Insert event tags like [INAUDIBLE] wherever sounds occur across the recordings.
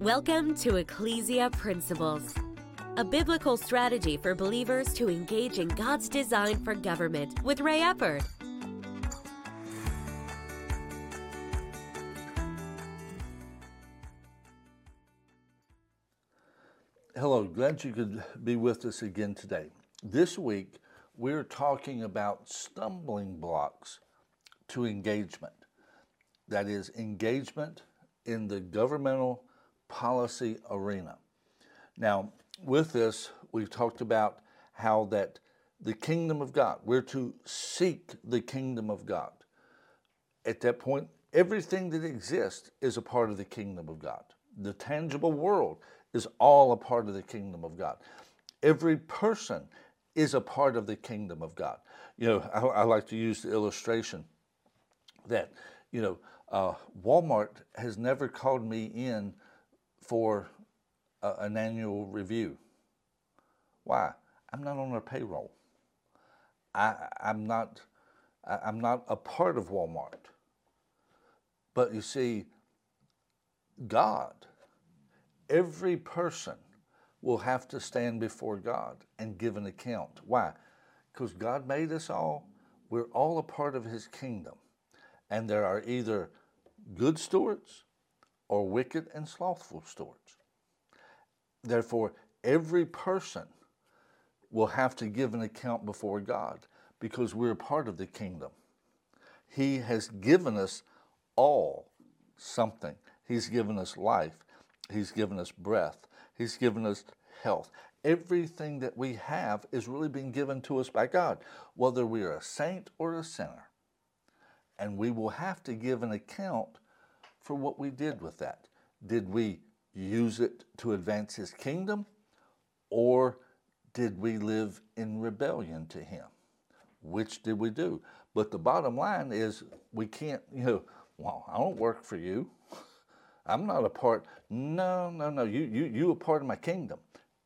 Welcome to Ecclesia Principles, a biblical strategy for believers to engage in God's design for government with Ray Eppard. Hello, glad you could be with us again today. This week, we're talking about stumbling blocks to engagement. That is, engagement in the governmental policy arena. Now, with this, we've talked about how that the kingdom of God, we're to seek the kingdom of God. At that point, everything that exists is a part of the kingdom of God. The tangible world is all a part of the kingdom of God. Every person is a part of the kingdom of God. You know, I, I like to use the illustration that, you know, uh, Walmart has never called me in for a, an annual review. Why? I'm not on their payroll. I, I'm not. I'm not a part of Walmart. But you see, God, every person will have to stand before God and give an account. Why? Because God made us all. We're all a part of His kingdom. And there are either good stewards or wicked and slothful stewards. Therefore, every person will have to give an account before God because we're part of the kingdom. He has given us all something. He's given us life. He's given us breath. He's given us health. Everything that we have is really being given to us by God, whether we are a saint or a sinner. And we will have to give an account for what we did with that. Did we use it to advance his kingdom or did we live in rebellion to him? Which did we do? But the bottom line is we can't, you know, well, I don't work for you. I'm not a part. No, no, no. You, you, you are part of my kingdom.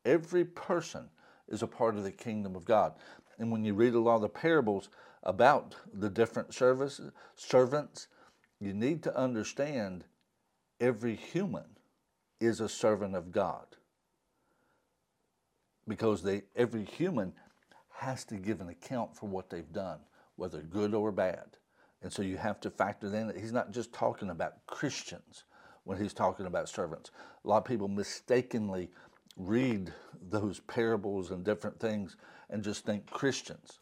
Every person is a part of the kingdom of God. And when you read a lot of the parables about the different services, servants, you need to understand every human is a servant of God because they, every human has to give an account for what they've done, whether good or bad. And so you have to factor in that he's not just talking about Christians when he's talking about servants. A lot of people mistakenly read those parables and different things and just think Christians.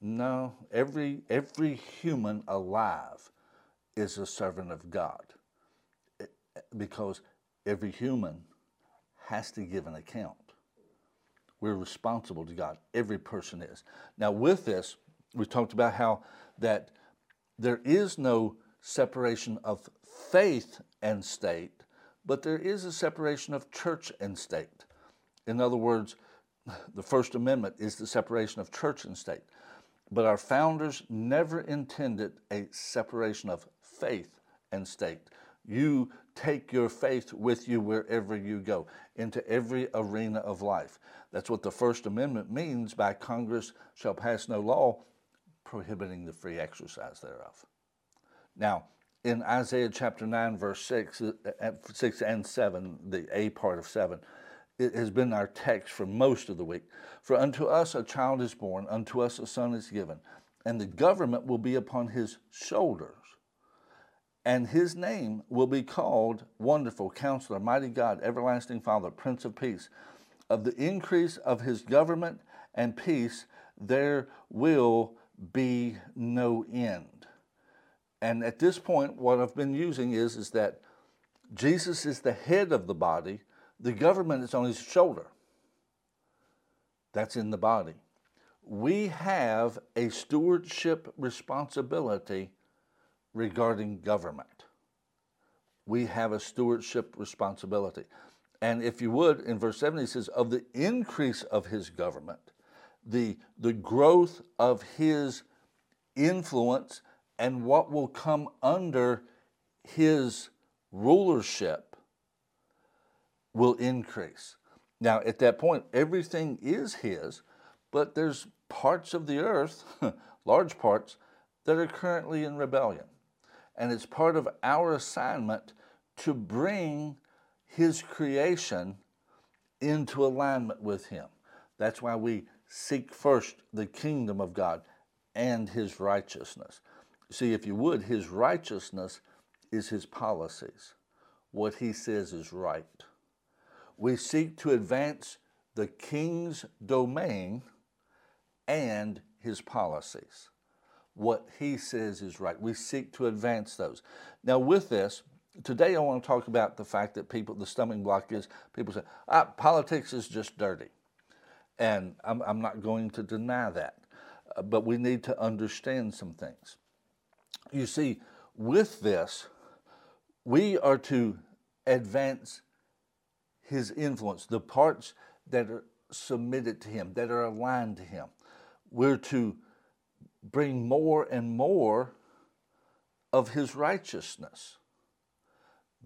No, every every human alive is a servant of God eh, because every human has to give an account. We're responsible to God. Every person is. Now, with this, we talked about how that there is no separation of faith and state, but there is a separation of church and state. In other words, the First Amendment is the separation of church and state. But our founders never intended a separation of faith and state. You take your faith with you wherever you go, into every arena of life. That's what the First Amendment means by Congress shall pass no law prohibiting the free exercise thereof. Now, in Isaiah chapter 9, verse 6, uh, 6 and 7, the A part of 7, it has been our text for most of the week. For unto us a child is born, unto us a son is given, and the government will be upon his shoulders and his name will be called Wonderful Counselor, Mighty God, Everlasting Father, Prince of Peace. Of the increase of his government and peace, there will be no end. And at this point, what I've been using is, is that Jesus is the head of the body, the government is on his shoulder. That's in the body. We have a stewardship responsibility regarding government. We have a stewardship responsibility. And if you would, in verse 7, he says, of the increase of his government, the, the growth of his influence, and what will come under his rulership will increase. Now, at that point, everything is his, but there's parts of the earth, [LAUGHS] large parts, that are currently in rebellion and it's part of our assignment to bring his creation into alignment with him. That's why we seek first the kingdom of God and his righteousness. See, if you would, his righteousness is his policies. What he says is right. We seek to advance the king's domain and his policies. What he says is right. We seek to advance those. Now, with this, today I want to talk about the fact that people, the stumbling block is people say, ah, politics is just dirty. And I'm, I'm not going to deny that. Uh, but we need to understand some things. You see, with this, we are to advance his influence, the parts that are submitted to him, that are aligned to him. We're to bring more and more of his righteousness,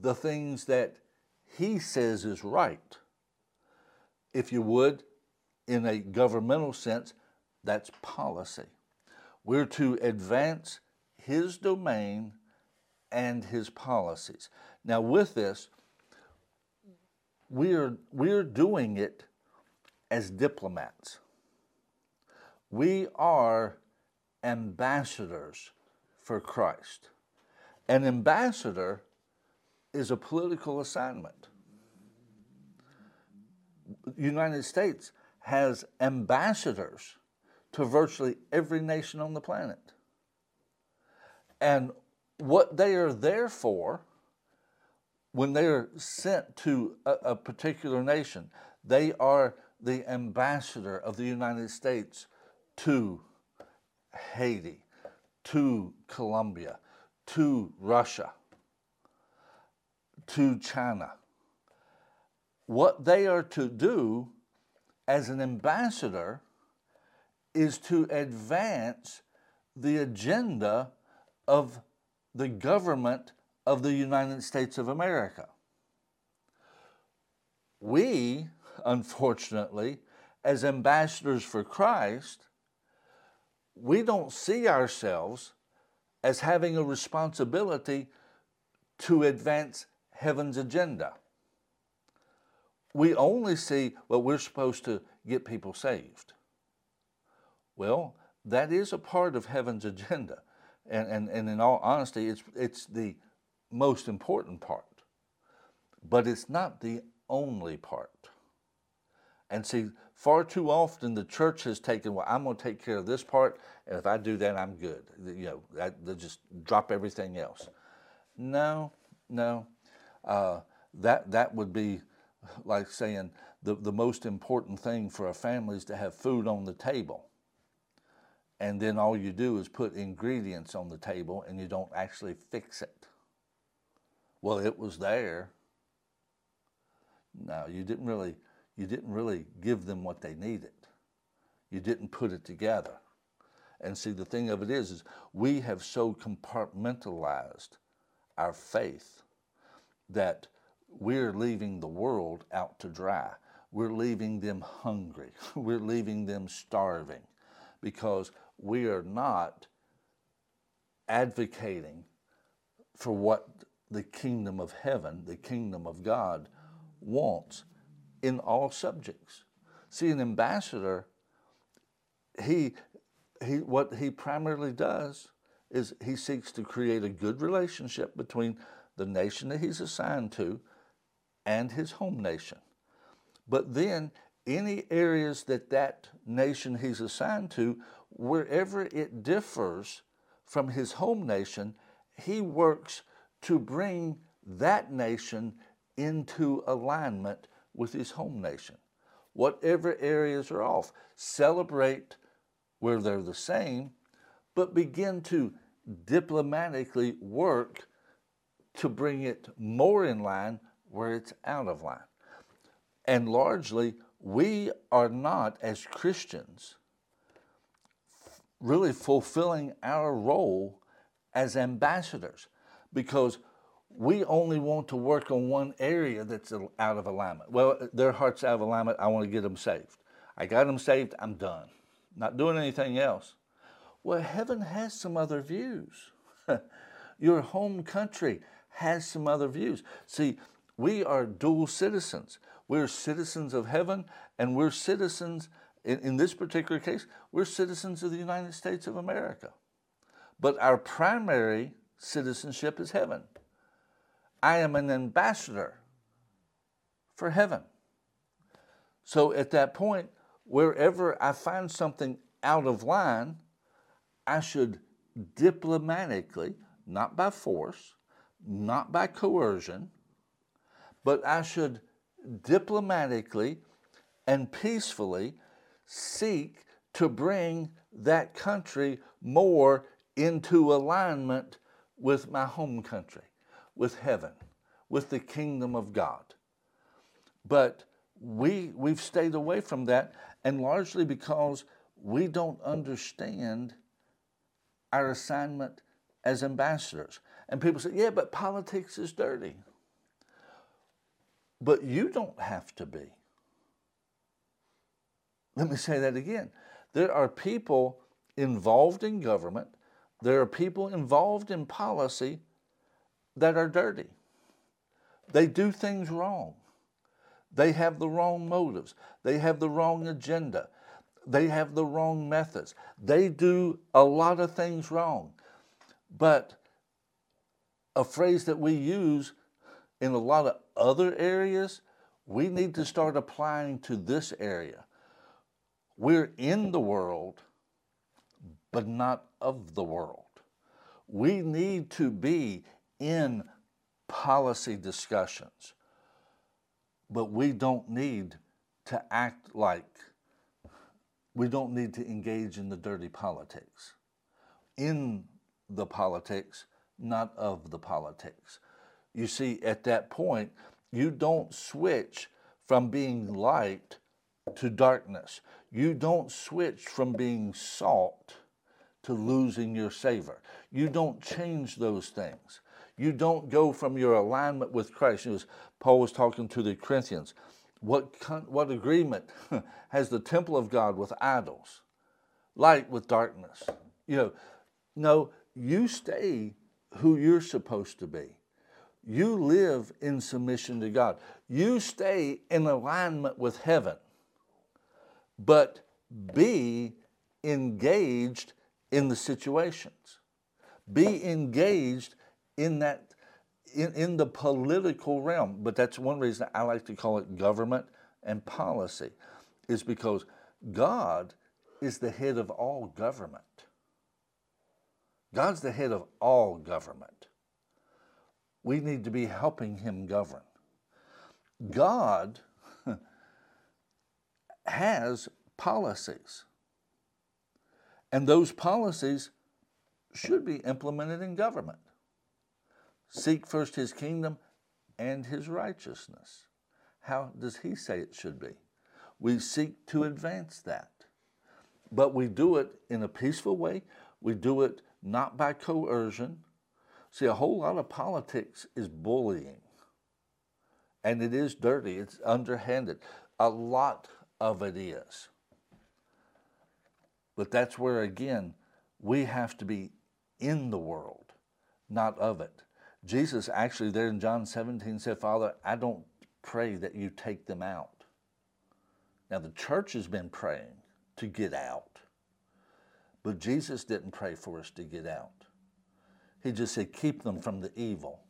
the things that he says is right. If you would, in a governmental sense, that's policy. We're to advance his domain and his policies. Now, with this, we're, we're doing it as diplomats. We are ambassadors for Christ. An ambassador is a political assignment. The United States has ambassadors to virtually every nation on the planet. And what they are there for, when they are sent to a, a particular nation, they are the ambassador of the United States to Haiti, to Colombia, to Russia, to China. What they are to do as an ambassador is to advance the agenda of the government of the United States of America. We, unfortunately, as ambassadors for Christ, we don't see ourselves as having a responsibility to advance heaven's agenda. We only see what we're supposed to get people saved. Well, that is a part of heaven's agenda. And, and, and in all honesty, it's, it's the most important part. But it's not the only part. And see, far too often the church has taken, well, I'm going to take care of this part, and if I do that, I'm good. You know, that, they just drop everything else. No, no. Uh, that, that would be like saying the, the most important thing for a family is to have food on the table. And then all you do is put ingredients on the table and you don't actually fix it. Well, it was there. No, you didn't really you didn't really give them what they needed. You didn't put it together. And see, the thing of it is, is we have so compartmentalized our faith that we're leaving the world out to dry. We're leaving them hungry. [LAUGHS] We're leaving them starving because we are not advocating for what the kingdom of heaven, the kingdom of God, wants in all subjects. See, an ambassador, he, he, what he primarily does is he seeks to create a good relationship between the nation that he's assigned to and his home nation. But then, any areas that that nation he's assigned to, wherever it differs from his home nation, he works to bring that nation into alignment with his home nation. Whatever areas are off, celebrate where they're the same, but begin to diplomatically work to bring it more in line where it's out of line. And largely, we are not, as Christians, really fulfilling our role as ambassadors because we only want to work on one area that's out of alignment. Well, their heart's out of alignment. I want to get them saved. I got them saved. I'm done. Not doing anything else. Well, heaven has some other views. [LAUGHS] Your home country has some other views. See, we are dual citizens. We're citizens of heaven and we're citizens, in, in this particular case, we're citizens of the United States of America. But our primary citizenship is heaven. I am an ambassador for heaven. So at that point, wherever I find something out of line, I should diplomatically, not by force, not by coercion, but I should diplomatically and peacefully seek to bring that country more into alignment with my home country, with heaven, with the kingdom of God. But we, we've stayed away from that, and largely because we don't understand our assignment as ambassadors. And people say, yeah, but politics is dirty. But you don't have to be. Let me say that again. There are people involved in government, there are people involved in policy that are dirty. They do things wrong. They have the wrong motives. They have the wrong agenda. They have the wrong methods. They do a lot of things wrong. But a phrase that we use in a lot of other areas, we need to start applying to this area. We're in the world, but not of the world. We need to be in policy discussions, but we don't need to act like we don't need to engage in the dirty politics. In the politics, not of the politics. You see, at that point, you don't switch from being light to darkness. You don't switch from being salt to losing your savor. You don't change those things. You don't go from your alignment with Christ. Know, Paul was talking to the Corinthians. What, what agreement [LAUGHS] has the temple of God with idols? Light with darkness. You know, no, you stay who you're supposed to be. You live in submission to God. You stay in alignment with heaven, but be engaged in the situations. Be engaged in that in, in the political realm. But that's one reason I like to call it government and policy, is because God is the head of all government. God's the head of all government. We need to be helping Him govern. God [LAUGHS] has policies, and those policies should be implemented in government. Seek first His kingdom and His righteousness. How does He say it should be? We seek to advance that. But we do it in a peaceful way. We do it not by coercion. See, a whole lot of politics is bullying. And it is dirty, it's underhanded. A lot of it is. But that's where, again, we have to be in the world, not of it. Jesus actually, there in John 17, said, Father, I don't pray that you take them out. Now, the church has been praying to get out. But Jesus didn't pray for us to get out. He just said, keep them from the evil.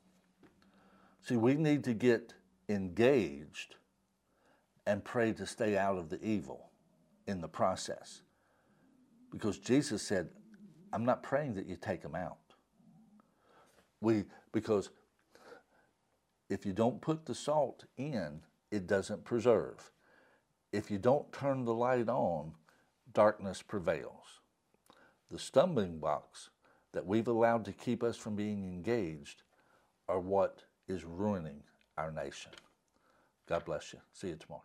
See, we need to get engaged and pray to stay out of the evil in the process. Because Jesus said, I'm not praying that you take them out. We, because if you don't put the salt in, it doesn't preserve. If you don't turn the light on, darkness prevails the stumbling blocks that we've allowed to keep us from being engaged are what is ruining our nation. God bless you. See you tomorrow.